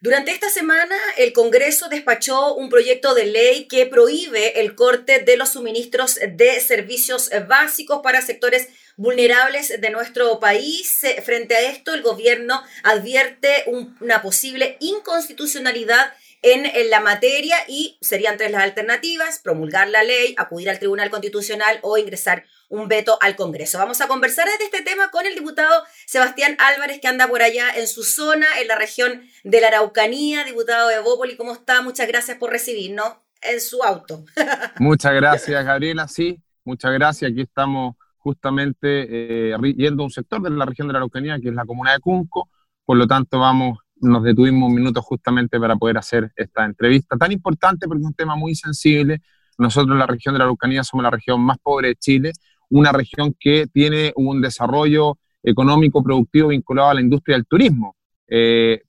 Durante esta semana, el Congreso despachó un proyecto de ley que prohíbe el corte de los suministros de servicios básicos para sectores vulnerables de nuestro país. Frente a esto, el gobierno advierte una posible inconstitucionalidad en, la materia y serían tres las alternativas, promulgar la ley, acudir al Tribunal Constitucional o ingresar un veto al Congreso. Vamos a conversar de este tema con el diputado Sebastián Álvarez, que anda por allá en su zona, en la región de la Araucanía, diputado de Bópoli. ¿Cómo está? Muchas gracias por recibirnos en su auto. Muchas gracias, Gabriela. Sí, muchas gracias. Aquí estamos justamente eh, yendo a un sector de la región de la Araucanía, que es la comuna de Cunco. Por lo tanto, vamos nos detuvimos un minuto justamente para poder hacer esta entrevista tan importante porque es un tema muy sensible. Nosotros en la región de la Araucanía somos la región más pobre de Chile, una región que tiene un desarrollo económico productivo vinculado a la industria del turismo, eh,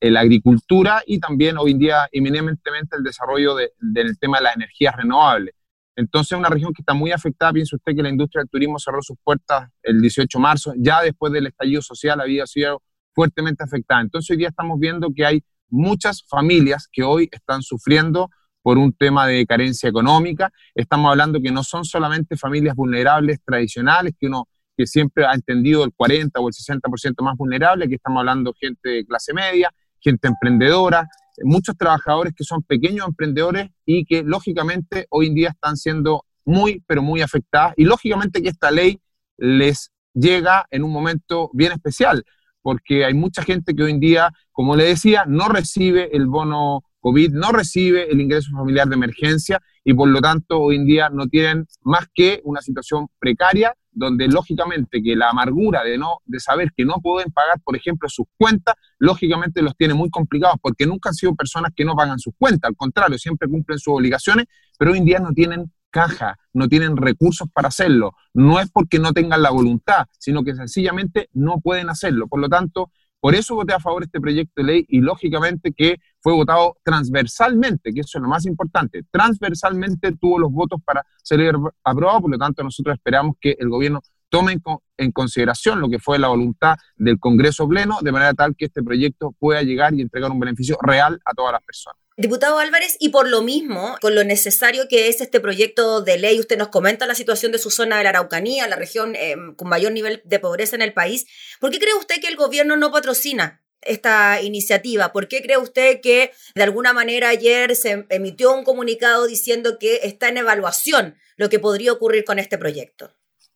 la agricultura y también hoy en día eminentemente el desarrollo del tema de las energías renovables. Entonces, una región que está muy afectada, piensa usted que la industria del turismo cerró sus puertas el 18 de marzo, ya después del estallido social había sido fuertemente afectada. Entonces hoy día estamos viendo que hay muchas familias que hoy están sufriendo por un tema de carencia económica. Estamos hablando que no son solamente familias vulnerables tradicionales, que uno que siempre ha entendido el 40 o el 60% más vulnerable, que estamos hablando gente de clase media, gente emprendedora, muchos trabajadores que son pequeños emprendedores y que lógicamente hoy en día están siendo muy, pero muy afectadas. Y lógicamente que esta ley les llega en un momento bien especial, porque hay mucha gente que hoy en día, como le decía, no recibe el bono COVID, no recibe el ingreso familiar de emergencia y por lo tanto hoy en día no tienen más que una situación precaria donde lógicamente que la amargura de no de saber que no pueden pagar, por ejemplo, sus cuentas, lógicamente los tiene muy complicados porque nunca han sido personas que no pagan sus cuentas, al contrario, siempre cumplen sus obligaciones, pero hoy en día no tienen caja, no tienen recursos para hacerlo. No es porque no tengan la voluntad, sino que sencillamente no pueden hacerlo. Por lo tanto, por eso voté a favor de este proyecto de ley y lógicamente que fue votado transversalmente, que eso es lo más importante. Transversalmente tuvo los votos para ser aprobado, por lo tanto nosotros esperamos que el gobierno tome en consideración lo que fue la voluntad del Congreso Pleno, de manera tal que este proyecto pueda llegar y entregar un beneficio real a todas las personas. Diputado Álvarez, y por lo mismo, con lo necesario que es este proyecto de ley, usted nos comenta la situación de su zona de la Araucanía, la región eh, con mayor nivel de pobreza en el país. ¿Por qué cree usted que el gobierno no patrocina esta iniciativa? ¿Por qué cree usted que de alguna manera ayer se emitió un comunicado diciendo que está en evaluación lo que podría ocurrir con este proyecto?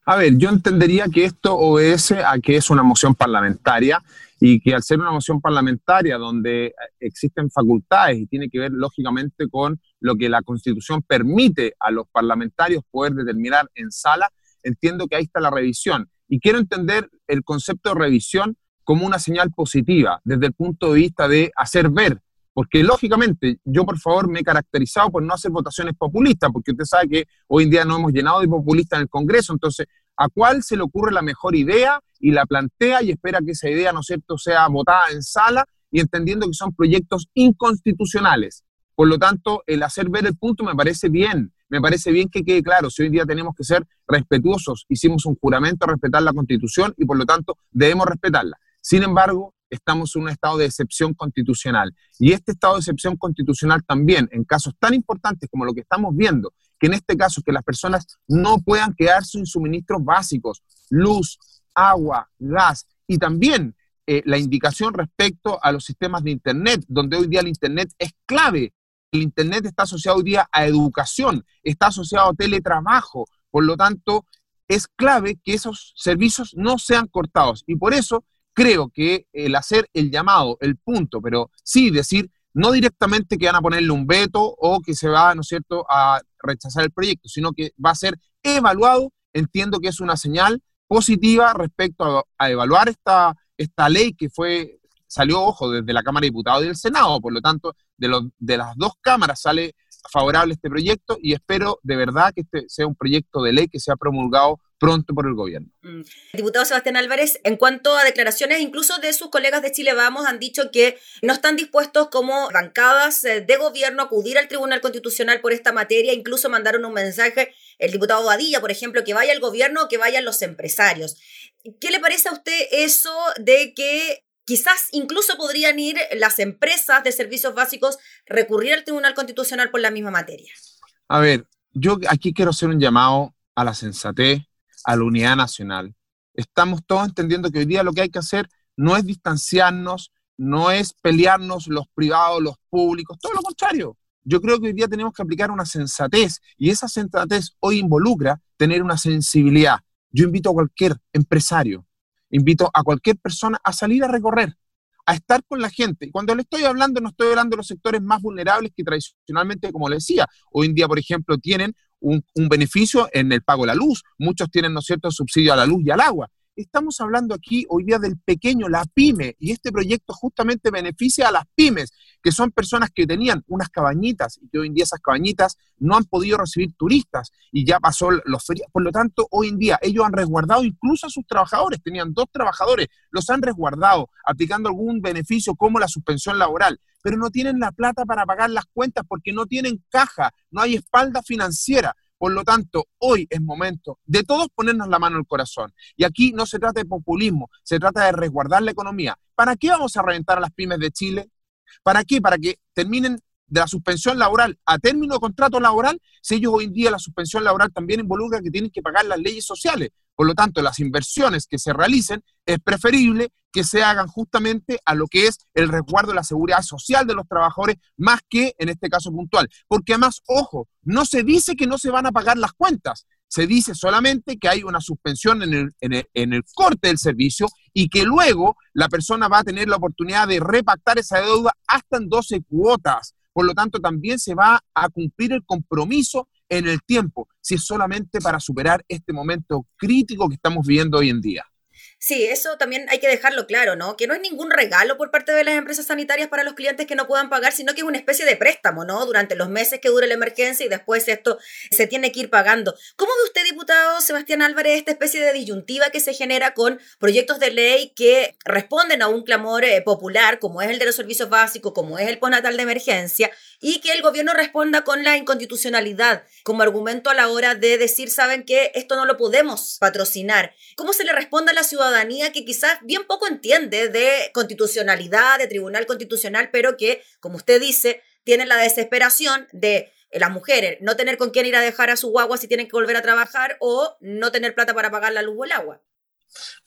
A ver, yo entendería que esto obedece a que es una moción parlamentaria y que al ser una moción parlamentaria donde existen facultades y tiene que ver lógicamente con lo que la Constitución permite a los parlamentarios poder determinar en sala, entiendo que ahí está la revisión. Y quiero entender el concepto de revisión como una señal positiva desde el punto de vista de hacer ver, porque lógicamente yo por favor me he caracterizado por no hacer votaciones populistas, porque usted sabe que hoy en día no hemos llenado de populistas en el Congreso, entonces a cuál se le ocurre la mejor idea y la plantea y espera que esa idea, ¿no es cierto?, sea votada en sala y entendiendo que son proyectos inconstitucionales. Por lo tanto, el hacer ver el punto me parece bien, me parece bien que quede claro, si hoy en día tenemos que ser respetuosos, hicimos un juramento a respetar la Constitución y por lo tanto debemos respetarla. Sin embargo, estamos en un estado de excepción constitucional. Y este estado de excepción constitucional también, en casos tan importantes como lo que estamos viendo, que en este caso que las personas no puedan quedar sin suministros básicos, luz, agua, gas y también eh, la indicación respecto a los sistemas de Internet, donde hoy día el Internet es clave. El Internet está asociado hoy día a educación, está asociado a teletrabajo, por lo tanto, es clave que esos servicios no sean cortados. Y por eso creo que el hacer el llamado, el punto, pero sí decir, no directamente que van a ponerle un veto o que se va, ¿no es cierto?, a rechazar el proyecto, sino que va a ser evaluado, entiendo que es una señal positiva respecto a, evaluar esta, esta ley que fue, salió, ojo, desde la Cámara de Diputados y del Senado, por lo tanto, de, los, de las dos cámaras sale favorable este proyecto y espero de verdad que este sea un proyecto de ley que sea promulgado pronto por el gobierno. Mm. Diputado Sebastián Álvarez, en cuanto a declaraciones incluso de sus colegas de Chile Vamos, han dicho que no están dispuestos como bancadas eh, de gobierno a acudir al Tribunal Constitucional por esta materia, incluso mandaron un mensaje, el diputado Badilla, por ejemplo, que vaya el gobierno o que vayan los empresarios. ¿Qué le parece a usted eso de que quizás incluso podrían ir las empresas de servicios básicos recurrir al Tribunal Constitucional por la misma materia. A ver, yo aquí quiero hacer un llamado a la sensatez, a la unidad nacional. Estamos todos entendiendo que hoy día lo que hay que hacer no es distanciarnos, no es pelearnos los privados, los públicos, todo lo contrario. Yo creo que hoy día tenemos que aplicar una sensatez y esa sensatez hoy involucra tener una sensibilidad. Yo invito a cualquier empresario, invito a cualquier persona a salir a recorrer, a estar con la gente. Y cuando le estoy hablando, no estoy hablando de los sectores más vulnerables que tradicionalmente, como le decía, hoy en día, por ejemplo, tienen un, beneficio en el pago de la luz, muchos tienen, ¿no es cierto?, subsidio a la luz y al agua. Estamos hablando aquí hoy día del pequeño, la pyme, y este proyecto justamente beneficia a las pymes, que son personas que tenían unas cabañitas y que hoy en día esas cabañitas no han podido recibir turistas y ya pasó los ferias. Por lo tanto, hoy en día ellos han resguardado incluso a sus trabajadores, tenían dos trabajadores, los han resguardado aplicando algún beneficio como la suspensión laboral, pero no tienen la plata para pagar las cuentas porque no tienen caja, no hay espalda financiera. Por lo tanto, hoy es momento de todos ponernos la mano al corazón. Y aquí no se trata de populismo, se trata de resguardar la economía. ¿Para qué vamos a reventar a las pymes de Chile? ¿Para qué? Para que terminen de la suspensión laboral a término de contrato laboral, si ellos hoy en día la suspensión laboral también involucra que tienen que pagar las leyes sociales. Por lo tanto, las inversiones que se realicen es preferible que se hagan justamente a lo que es el resguardo de la seguridad social de los trabajadores, más que en este caso puntual. Porque además, ojo, no se dice que no se van a pagar las cuentas, se dice solamente que hay una suspensión en el, corte del servicio y que luego la persona va a tener la oportunidad de repactar esa deuda hasta en 12 cuotas. Por lo tanto, también se va a cumplir el compromiso en el tiempo, si es solamente para superar este momento crítico que estamos viviendo hoy en día. Sí, eso también hay que dejarlo claro, ¿no? Que no es ningún regalo por parte de las empresas sanitarias para los clientes que no puedan pagar, sino que es una especie de préstamo, ¿no? Durante los meses que dure la emergencia y después esto se tiene que ir pagando. ¿Cómo ve usted, diputado Sebastián Álvarez, esta especie de disyuntiva que se genera con proyectos de ley que responden a un clamor eh, popular, como es el de los servicios básicos, como es el postnatal de emergencia, y que el gobierno responda con la inconstitucionalidad como argumento a la hora de decir, saben que esto no lo podemos patrocinar? ¿Cómo se le responde a la ciudadanía? Que quizás bien poco entiende de constitucionalidad, de tribunal constitucional, pero que, como usted dice, tiene la desesperación de eh, las mujeres no tener con quién ir a dejar a su guagua si tienen que volver a trabajar o no tener plata para pagar la luz o el agua.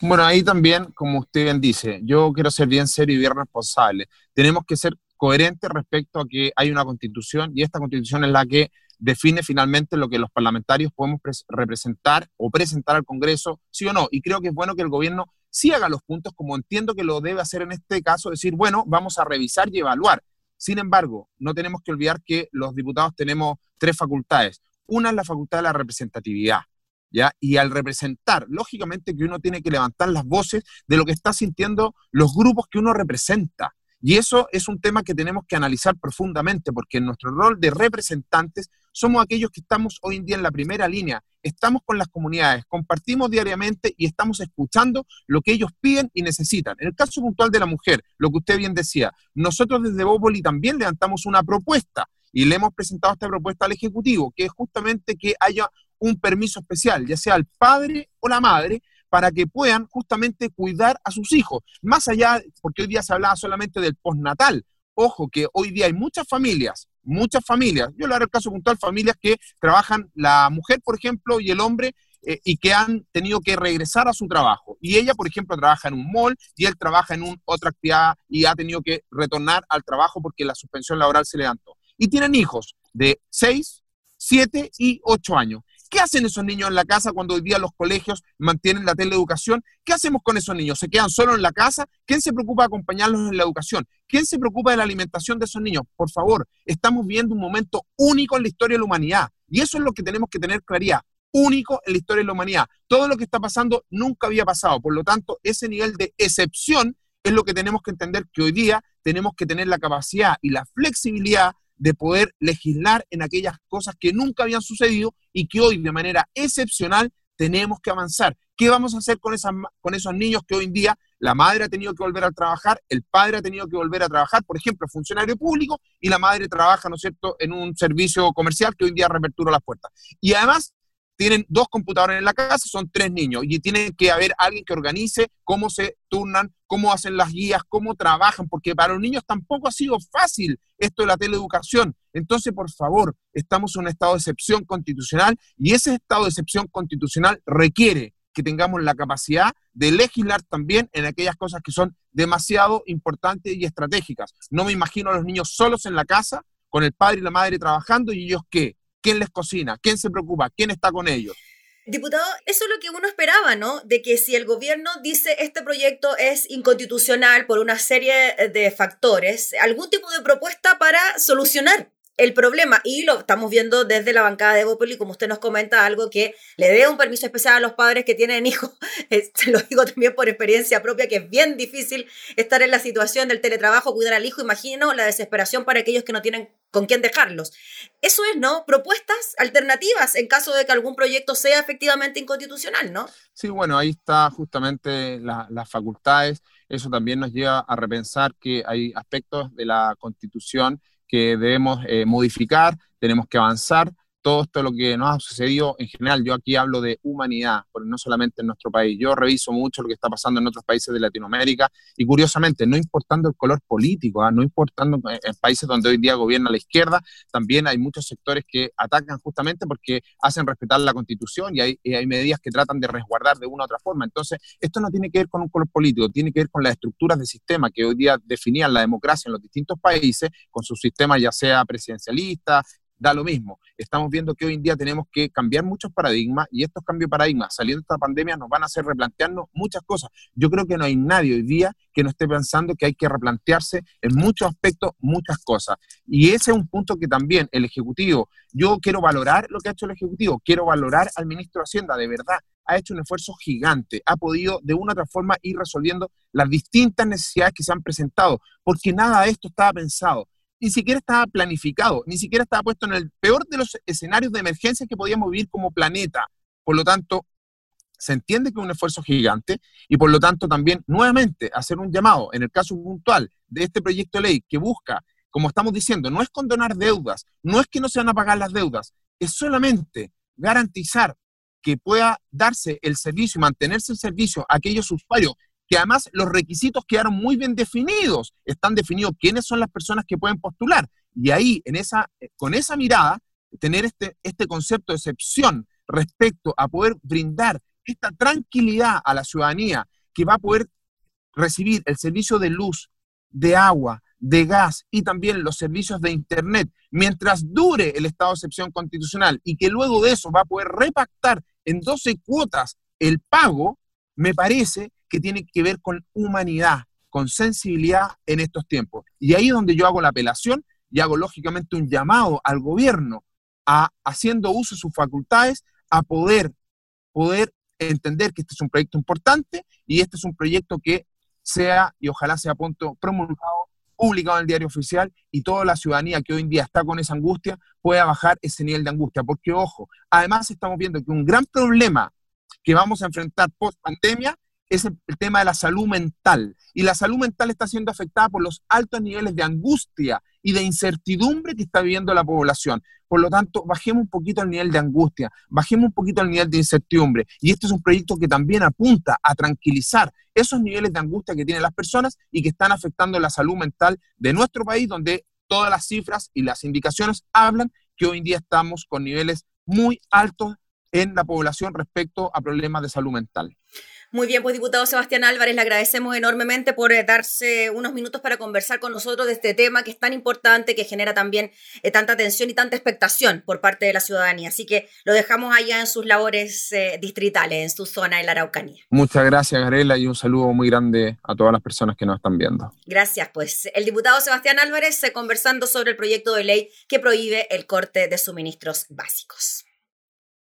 Bueno, ahí también, como usted bien dice, yo quiero ser bien serio y bien responsable. Tenemos que ser coherentes respecto a que hay una constitución y esta constitución es la que define finalmente lo que los parlamentarios podemos representar o presentar al Congreso, sí o no. Y creo que es bueno que el gobierno sí haga los puntos como entiendo que lo debe hacer en este caso, decir, bueno, vamos a revisar y evaluar. Sin embargo, no tenemos que olvidar que los diputados tenemos tres facultades. Una es la facultad de la representatividad, ¿ya? Y al representar, lógicamente que uno tiene que levantar las voces de lo que está sintiendo los grupos que uno representa. Y eso es un tema que tenemos que analizar profundamente, porque en nuestro rol de representantes somos aquellos que estamos hoy en día en la primera línea, estamos con las comunidades, compartimos diariamente y estamos escuchando lo que ellos piden y necesitan. En el caso puntual de la mujer, lo que usted bien decía, nosotros desde Bópoli también levantamos una propuesta y le hemos presentado esta propuesta al Ejecutivo, que es justamente que haya un permiso especial, ya sea al padre o la madre, para que puedan justamente cuidar a sus hijos. Más allá, porque hoy día se hablaba solamente del postnatal. Ojo, que hoy día hay muchas familias, muchas familias, yo le haré el caso puntual, familias que trabajan, la mujer, por ejemplo, y el hombre, eh, y que han tenido que regresar a su trabajo. Y ella, por ejemplo, trabaja en un mall y él trabaja en un, otra actividad y ha tenido que retornar al trabajo porque la suspensión laboral se levantó. Y tienen hijos de 6, 7 y 8 años. ¿Qué hacen esos niños en la casa cuando hoy día los colegios mantienen la teleeducación? ¿Qué hacemos con esos niños? ¿Se quedan solo en la casa? ¿Quién se preocupa de acompañarlos en la educación? ¿Quién se preocupa de la alimentación de esos niños? Por favor, estamos viendo un momento único en la historia de la humanidad. Y eso es lo que tenemos que tener claridad. Único en la historia de la humanidad. Todo lo que está pasando nunca había pasado. Por lo tanto, ese nivel de excepción es lo que tenemos que entender que hoy día tenemos que tener la capacidad y la flexibilidad de poder legislar en aquellas cosas que nunca habían sucedido y que hoy de manera excepcional tenemos que avanzar. ¿Qué vamos a hacer con, esas, con esos niños que hoy en día la madre ha tenido que volver a trabajar, el padre ha tenido que volver a trabajar, por ejemplo, funcionario público, y la madre trabaja, ¿no es cierto?, en un servicio comercial que hoy en día reapertura las puertas. Y además tienen dos computadores en la casa, son tres niños y tiene que haber alguien que organice cómo se turnan, cómo hacen las guías, cómo trabajan, porque para los niños tampoco ha sido fácil esto de la teleeducación. Entonces, por favor, estamos en un estado de excepción constitucional y ese estado de excepción constitucional requiere que tengamos la capacidad de legislar también en aquellas cosas que son demasiado importantes y estratégicas. No me imagino a los niños solos en la casa, con el padre y la madre trabajando y ellos qué, quién les cocina, quién se preocupa, quién está con ellos. Diputado, eso es lo que uno esperaba, ¿no? De que si el gobierno dice este proyecto es inconstitucional por una serie de factores, algún tipo de propuesta para solucionar el problema, y lo estamos viendo desde la bancada de Bopoli, como usted nos comenta, algo que le dé un permiso especial a los padres que tienen hijos, se lo digo también por experiencia propia, que es bien difícil estar en la situación del teletrabajo, cuidar al hijo, imagino la desesperación para aquellos que no tienen con quién dejarlos. Eso es, ¿no? Propuestas alternativas en caso de que algún proyecto sea efectivamente inconstitucional, ¿no? Sí, bueno, ahí está justamente las facultades. Eso también nos lleva a repensar que hay aspectos de la constitución que debemos eh, modificar, tenemos que avanzar, todo esto lo que nos ha sucedido en general, yo aquí hablo de humanidad, pero no solamente en nuestro país, yo reviso mucho lo que está pasando en otros países de Latinoamérica y curiosamente, no importando el color político, ¿ah? no importando en países donde hoy día gobierna la izquierda, también hay muchos sectores que atacan justamente porque hacen respetar la constitución y hay, y hay medidas que tratan de resguardar de una u otra forma. Entonces, esto no tiene que ver con un color político, tiene que ver con las estructuras de sistema que hoy día definían la democracia en los distintos países, con sus sistemas ya sea presidencialista, da lo mismo. Estamos viendo que hoy en día tenemos que cambiar muchos paradigmas y estos cambios de paradigmas saliendo de esta pandemia nos van a hacer replantearnos muchas cosas. Yo creo que no hay nadie hoy día que no esté pensando que hay que replantearse en muchos aspectos muchas cosas. Y ese es un punto que también el Ejecutivo, yo quiero valorar lo que ha hecho el Ejecutivo, quiero valorar al ministro de Hacienda, de verdad, ha hecho un esfuerzo gigante, ha podido de una u otra forma ir resolviendo las distintas necesidades que se han presentado, porque nada de esto estaba pensado ni siquiera estaba planificado, ni siquiera estaba puesto en el peor de los escenarios de emergencia que podíamos vivir como planeta. Por lo tanto, se entiende que es un esfuerzo gigante y por lo tanto también nuevamente hacer un llamado en el caso puntual de este proyecto de ley que busca, como estamos diciendo, no es condonar deudas, no es que no se van a pagar las deudas, es solamente garantizar que pueda darse el servicio y mantenerse el servicio a aquellos usuarios que además los requisitos quedaron muy bien definidos, están definidos quiénes son las personas que pueden postular. Y ahí, en esa, con esa mirada, tener este, este concepto de excepción respecto a poder brindar esta tranquilidad a la ciudadanía que va a poder recibir el servicio de luz, de agua, de gas y también los servicios de Internet, mientras dure el estado de excepción constitucional y que luego de eso va a poder repactar en 12 cuotas el pago, me parece que tiene que ver con humanidad, con sensibilidad en estos tiempos. Y ahí es donde yo hago la apelación y hago lógicamente un llamado al gobierno a, haciendo uso de sus facultades, a poder, poder entender que este es un proyecto importante y este es un proyecto que sea y ojalá sea punto promulgado, publicado en el diario oficial y toda la ciudadanía que hoy en día está con esa angustia pueda bajar ese nivel de angustia. Porque, ojo, además estamos viendo que un gran problema que vamos a enfrentar post pandemia es el, tema de la salud mental. Y la salud mental está siendo afectada por los altos niveles de angustia y de incertidumbre que está viviendo la población. Por lo tanto, bajemos un poquito el nivel de angustia, bajemos un poquito el nivel de incertidumbre. Y este es un proyecto que también apunta a tranquilizar esos niveles de angustia que tienen las personas y que están afectando la salud mental de nuestro país, donde todas las cifras y las indicaciones hablan que hoy en día estamos con niveles muy altos en la población respecto a problemas de salud mental. Muy bien, pues diputado Sebastián Álvarez, le agradecemos enormemente por eh, darse unos minutos para conversar con nosotros de este tema que es tan importante, que genera también eh, tanta atención y tanta expectación por parte de la ciudadanía. Así que lo dejamos allá en sus labores eh, distritales, en su zona de la Araucanía. Muchas gracias, Garela, y un saludo muy grande a todas las personas que nos están viendo. Gracias, pues el diputado Sebastián Álvarez conversando sobre el proyecto de ley que prohíbe el corte de suministros básicos.